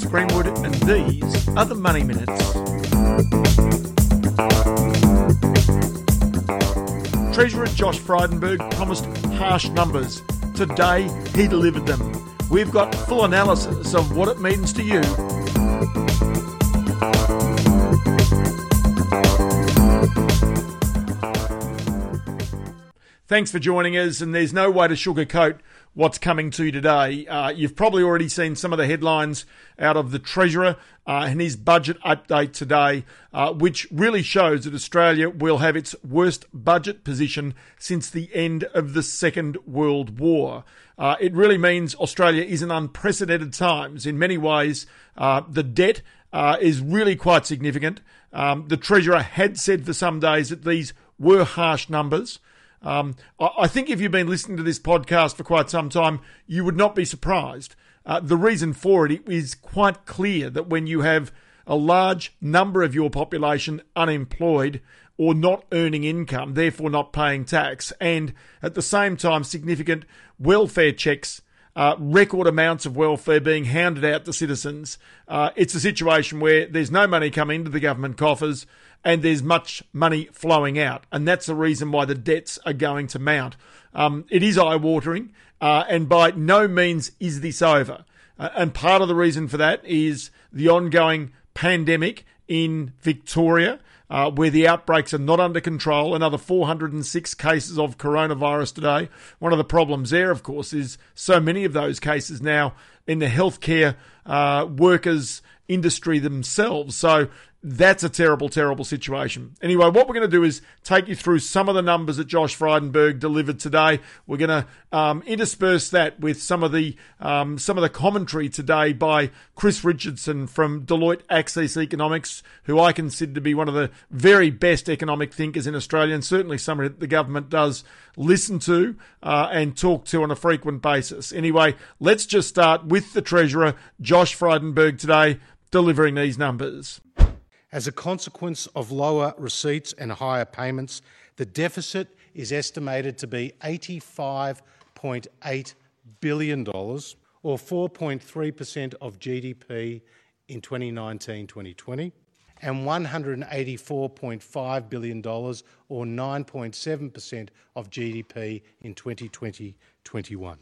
Ross Greenwood, and these are the Money Minutes. Treasurer Josh Frydenberg promised harsh numbers. Today, he delivered them. We've got full analysis of what it means to you. Thanks for joining us, and there's no way to sugarcoat what's coming to you today. Uh, you've probably already seen some of the headlines out of the Treasurer uh, and his budget update today, uh, which really shows that Australia will have its worst budget position since the end of the Second World War. Uh, it really means Australia is in unprecedented times. In many ways, uh, the debt uh, is really quite significant. Um, the Treasurer had said for some days that these were harsh numbers. Um, I think if you've been listening to this podcast for quite some time, you would not be surprised. Uh, the reason for it is quite clear that when you have a large number of your population unemployed or not earning income, therefore not paying tax, and at the same time significant welfare checks, uh, record amounts of welfare being handed out to citizens, uh, it's a situation where there's no money coming into the government coffers and there's much money flowing out. And that's the reason why the debts are going to mount. Um, it is eye watering, uh, and by no means is this over. Uh, and part of the reason for that is the ongoing pandemic in Victoria. Uh, where the outbreaks are not under control. Another 406 cases of coronavirus today. One of the problems there, of course, is so many of those cases now in the healthcare uh, workers industry themselves. So that's a terrible, terrible situation. Anyway, what we're going to do is take you through some of the numbers that Josh Frydenberg delivered today. We're going to um, intersperse that with some of the um, some of the commentary today by Chris Richardson from Deloitte Access Economics, who I consider to be one of the very best economic thinkers in Australia, and certainly somebody that the government does listen to uh, and talk to on a frequent basis. Anyway, let's just start with the Treasurer, Josh Frydenberg, today delivering these numbers. As a consequence of lower receipts and higher payments, the deficit is estimated to be $85.8 billion, or 4.3% of GDP in 2019 2020, and $184.5 billion, or 9.7% of GDP in 2020 21.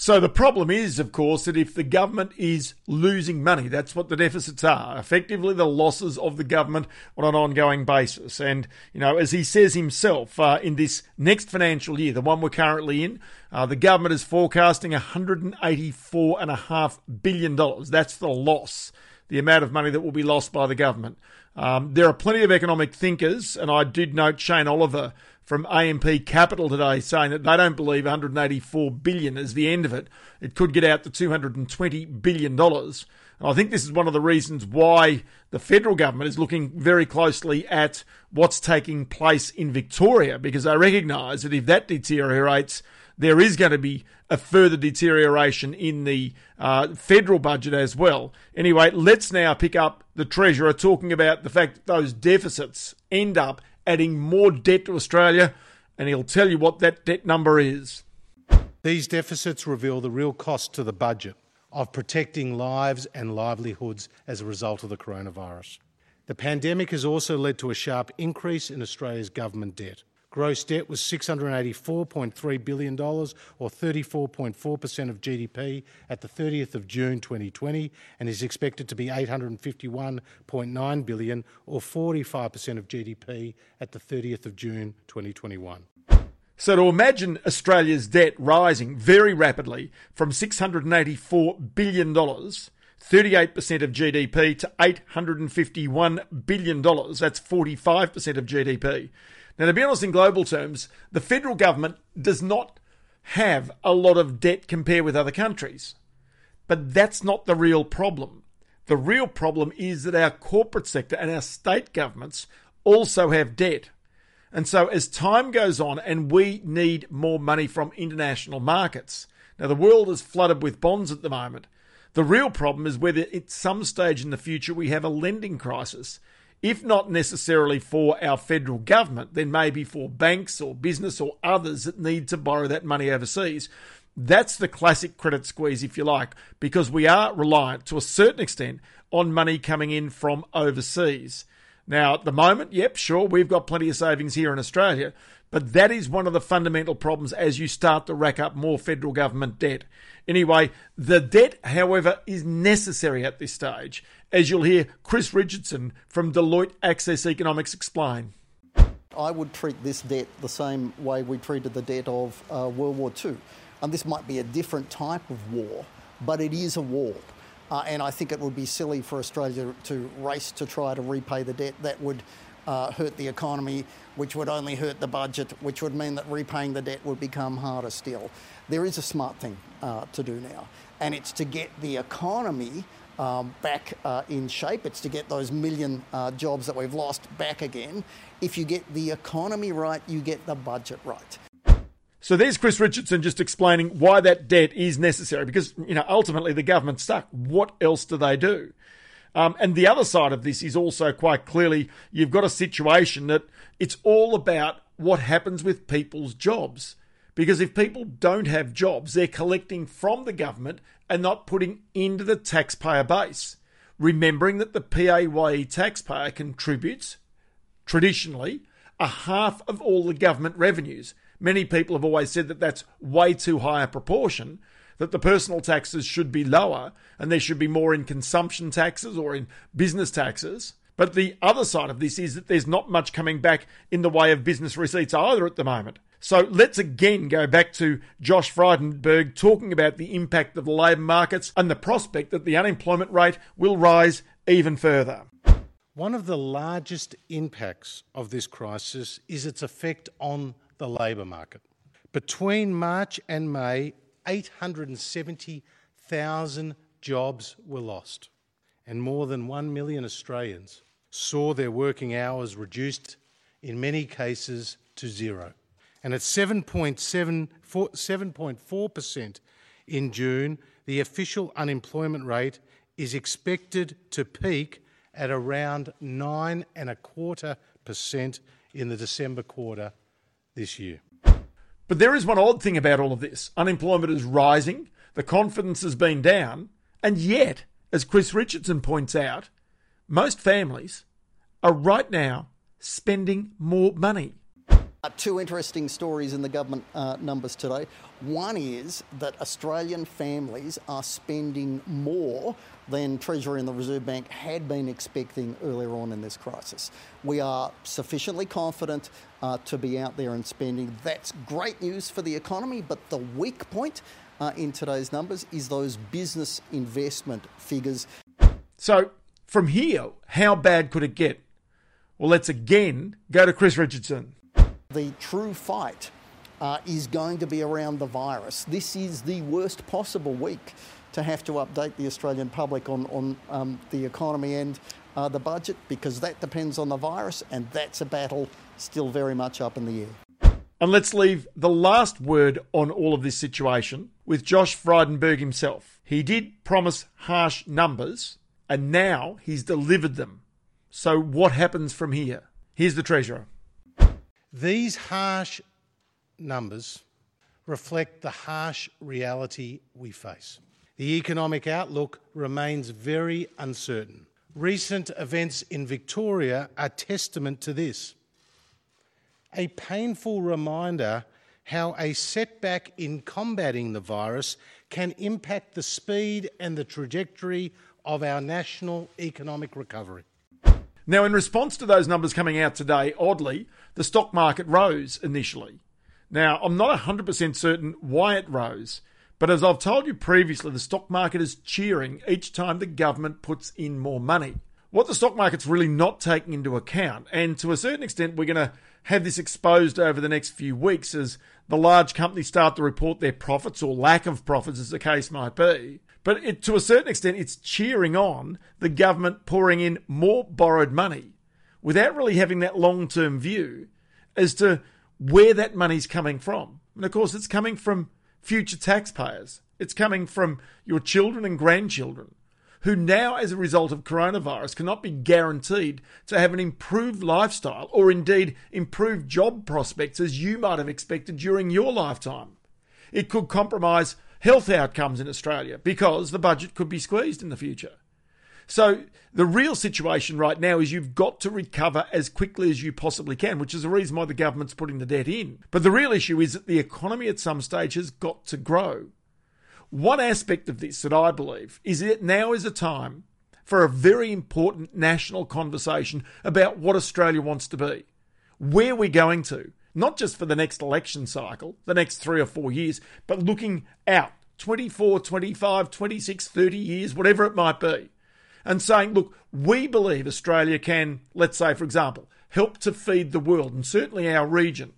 So the problem is, of course, that if the government is losing money, that's what the deficits are. Effectively, the losses of the government on an ongoing basis. And, you know, as he says himself, uh, in this next financial year, the one we're currently in, uh, the government is forecasting $184.5 billion. That's the loss, the amount of money that will be lost by the government. Um, there are plenty of economic thinkers, and I did note Shane Oliver from AMP Capital today saying that they don't believe 184 billion is the end of it. It could get out to 220 billion dollars. I think this is one of the reasons why the federal government is looking very closely at what's taking place in Victoria because they recognise that if that deteriorates, there is going to be a further deterioration in the uh, federal budget as well. Anyway, let's now pick up the Treasurer talking about the fact that those deficits end up adding more debt to Australia, and he'll tell you what that debt number is. These deficits reveal the real cost to the budget of protecting lives and livelihoods as a result of the coronavirus. The pandemic has also led to a sharp increase in Australia's government debt. Gross debt was $684.3 billion, or 34.4% of GDP, at the 30th of June 2020, and is expected to be 851.9 billion, or 45% of GDP, at the 30th of June 2021. So to imagine Australia's debt rising very rapidly from $684 billion, 38% of GDP, to $851 billion, that's 45% of GDP. Now, to be honest, in global terms, the federal government does not have a lot of debt compared with other countries. But that's not the real problem. The real problem is that our corporate sector and our state governments also have debt. And so, as time goes on and we need more money from international markets, now the world is flooded with bonds at the moment. The real problem is whether at some stage in the future we have a lending crisis if not necessarily for our federal government, then maybe for banks or business or others that need to borrow that money overseas. That's the classic credit squeeze, if you like, because we are reliant to a certain extent on money coming in from overseas. Now, at the moment, yep, sure, we've got plenty of savings here in Australia, but that is one of the fundamental problems as you start to rack up more federal government debt. Anyway, the debt, however, is necessary at this stage, as you'll hear Chris Richardson from Deloitte Access Economics explain. I would treat this debt the same way we treated the debt of uh, World War II. And this might be a different type of war, but it is a war. Uh, and I think it would be silly for Australia to race to try to repay the debt. That would uh, hurt the economy, which would only hurt the budget, which would mean that repaying the debt would become harder still. There is a smart thing uh, to do now, and it's to get the economy um, back uh, in shape. It's to get those million uh, jobs that we've lost back again. If you get the economy right, you get the budget right. So there's Chris Richardson just explaining why that debt is necessary because, you know, ultimately the government's stuck. What else do they do? Um, and the other side of this is also quite clearly you've got a situation that it's all about what happens with people's jobs. Because if people don't have jobs, they're collecting from the government and not putting into the taxpayer base. Remembering that the PAYE taxpayer contributes, traditionally, a half of all the government revenues. Many people have always said that that's way too high a proportion, that the personal taxes should be lower and there should be more in consumption taxes or in business taxes. But the other side of this is that there's not much coming back in the way of business receipts either at the moment. So let's again go back to Josh Frydenberg talking about the impact of the labour markets and the prospect that the unemployment rate will rise even further. One of the largest impacts of this crisis is its effect on the labour market. Between March and May, 870,000 jobs were lost, and more than 1 million Australians saw their working hours reduced, in many cases to zero. And at 7.4% in June, the official unemployment rate is expected to peak at around nine and a quarter percent in the December quarter this year. But there is one odd thing about all of this unemployment is rising, the confidence has been down, and yet, as Chris Richardson points out, most families are right now spending more money. Uh, two interesting stories in the government uh, numbers today. One is that Australian families are spending more than Treasury and the Reserve Bank had been expecting earlier on in this crisis. We are sufficiently confident uh, to be out there and spending. That's great news for the economy, but the weak point uh, in today's numbers is those business investment figures. So, from here, how bad could it get? Well, let's again go to Chris Richardson. The true fight uh, is going to be around the virus. This is the worst possible week to have to update the Australian public on, on um, the economy and uh, the budget because that depends on the virus, and that's a battle still very much up in the air. And let's leave the last word on all of this situation with Josh Frydenberg himself. He did promise harsh numbers, and now he's delivered them. So, what happens from here? Here's the Treasurer. These harsh numbers reflect the harsh reality we face. The economic outlook remains very uncertain. Recent events in Victoria are testament to this. A painful reminder how a setback in combating the virus can impact the speed and the trajectory of our national economic recovery. Now, in response to those numbers coming out today, oddly, the stock market rose initially. Now, I'm not 100% certain why it rose, but as I've told you previously, the stock market is cheering each time the government puts in more money. What the stock market's really not taking into account, and to a certain extent, we're going to have this exposed over the next few weeks as the large companies start to report their profits or lack of profits, as the case might be. But it, to a certain extent, it's cheering on the government pouring in more borrowed money without really having that long term view as to where that money's coming from. And of course, it's coming from future taxpayers, it's coming from your children and grandchildren. Who now, as a result of coronavirus, cannot be guaranteed to have an improved lifestyle or indeed improved job prospects as you might have expected during your lifetime. It could compromise health outcomes in Australia because the budget could be squeezed in the future. So the real situation right now is you've got to recover as quickly as you possibly can, which is the reason why the government's putting the debt in. But the real issue is that the economy at some stage has got to grow. One aspect of this that I believe is that now is a time for a very important national conversation about what Australia wants to be, where we're going to, not just for the next election cycle, the next three or four years, but looking out 24, 25, 26, 30 years, whatever it might be and saying, look, we believe Australia can, let's say, for example, help to feed the world and certainly our region.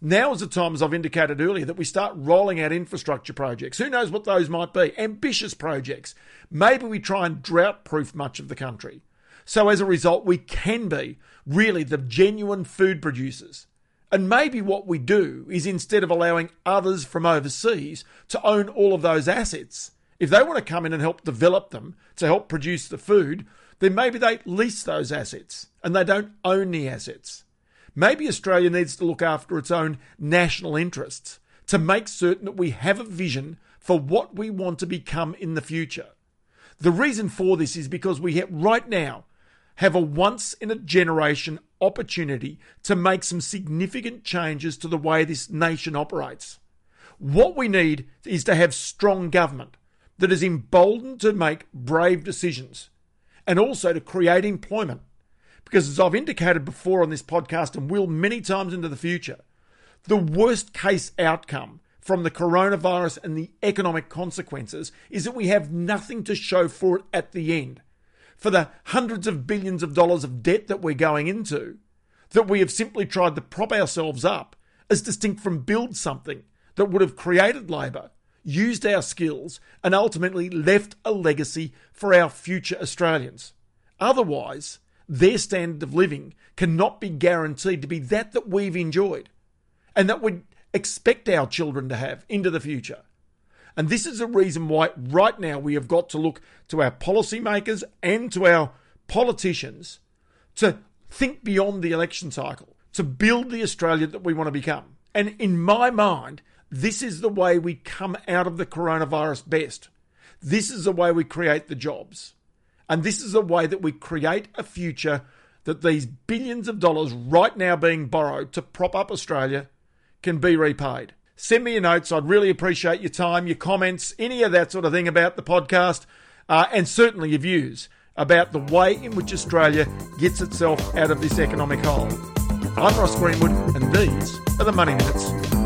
Now is the time, as I've indicated earlier, that we start rolling out infrastructure projects. Who knows what those might be? Ambitious projects. Maybe we try and drought proof much of the country. So as a result, we can be really the genuine food producers. And maybe what we do is instead of allowing others from overseas to own all of those assets, if they want to come in and help develop them to help produce the food, then maybe they lease those assets and they don't own the assets. Maybe Australia needs to look after its own national interests to make certain that we have a vision for what we want to become in the future. The reason for this is because we right now have a once in a generation opportunity to make some significant changes to the way this nation operates. What we need is to have strong government that is emboldened to make brave decisions and also to create employment. Because as I've indicated before on this podcast and will many times into the future, the worst case outcome from the coronavirus and the economic consequences is that we have nothing to show for it at the end. For the hundreds of billions of dollars of debt that we're going into, that we have simply tried to prop ourselves up as distinct from build something that would have created labour used our skills, and ultimately left a legacy for our future Australians. Otherwise, their standard of living cannot be guaranteed to be that that we've enjoyed and that we expect our children to have into the future. And this is a reason why right now we have got to look to our policymakers and to our politicians to think beyond the election cycle, to build the Australia that we want to become. And in my mind, this is the way we come out of the coronavirus best. This is the way we create the jobs. And this is the way that we create a future that these billions of dollars right now being borrowed to prop up Australia can be repaid. Send me your notes. I'd really appreciate your time, your comments, any of that sort of thing about the podcast, uh, and certainly your views about the way in which Australia gets itself out of this economic hole. I'm Ross Greenwood, and these are the Money Minutes.